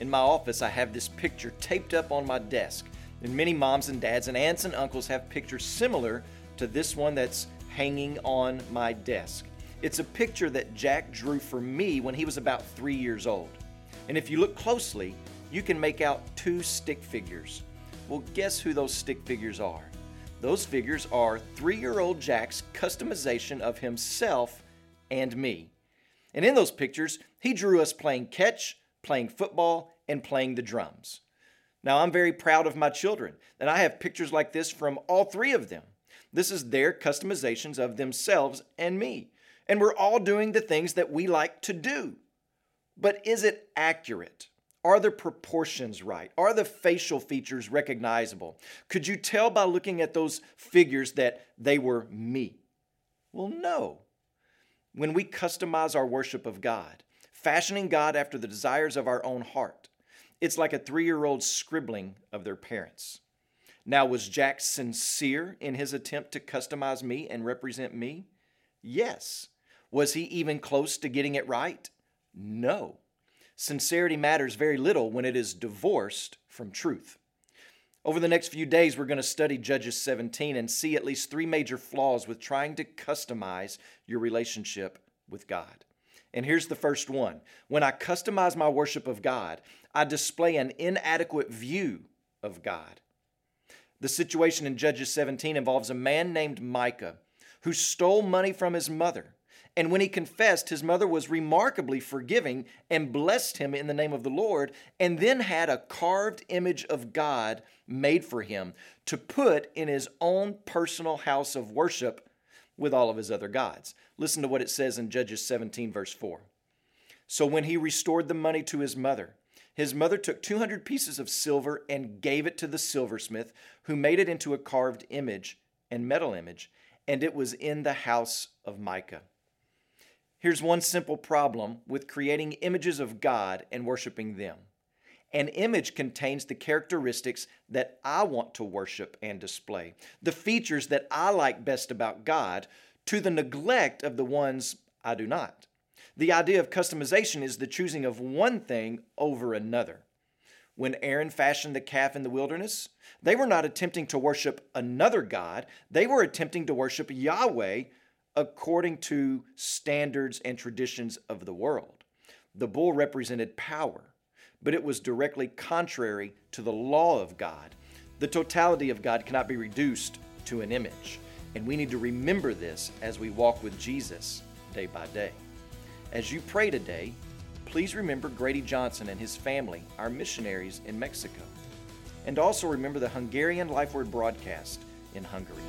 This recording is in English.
In my office, I have this picture taped up on my desk, and many moms and dads and aunts and uncles have pictures similar to this one that's hanging on my desk. It's a picture that Jack drew for me when he was about three years old. And if you look closely, you can make out two stick figures. Well, guess who those stick figures are? Those figures are three year old Jack's customization of himself and me. And in those pictures, he drew us playing catch, playing football, and playing the drums. Now, I'm very proud of my children, and I have pictures like this from all three of them. This is their customizations of themselves and me. And we're all doing the things that we like to do. But is it accurate? Are the proportions right? Are the facial features recognizable? Could you tell by looking at those figures that they were me? Well, no. When we customize our worship of God, fashioning God after the desires of our own heart. It's like a three year old scribbling of their parents. Now, was Jack sincere in his attempt to customize me and represent me? Yes. Was he even close to getting it right? No. Sincerity matters very little when it is divorced from truth. Over the next few days, we're going to study Judges 17 and see at least three major flaws with trying to customize your relationship with God. And here's the first one When I customize my worship of God, I display an inadequate view of God. The situation in Judges 17 involves a man named Micah who stole money from his mother. And when he confessed, his mother was remarkably forgiving and blessed him in the name of the Lord, and then had a carved image of God made for him to put in his own personal house of worship with all of his other gods. Listen to what it says in Judges 17, verse 4. So when he restored the money to his mother, his mother took 200 pieces of silver and gave it to the silversmith, who made it into a carved image and metal image, and it was in the house of Micah. Here's one simple problem with creating images of God and worshiping them. An image contains the characteristics that I want to worship and display, the features that I like best about God, to the neglect of the ones I do not. The idea of customization is the choosing of one thing over another. When Aaron fashioned the calf in the wilderness, they were not attempting to worship another God, they were attempting to worship Yahweh according to standards and traditions of the world. The bull represented power but it was directly contrary to the law of God. The totality of God cannot be reduced to an image, and we need to remember this as we walk with Jesus day by day. As you pray today, please remember Grady Johnson and his family, our missionaries in Mexico. And also remember the Hungarian Life Word broadcast in Hungary.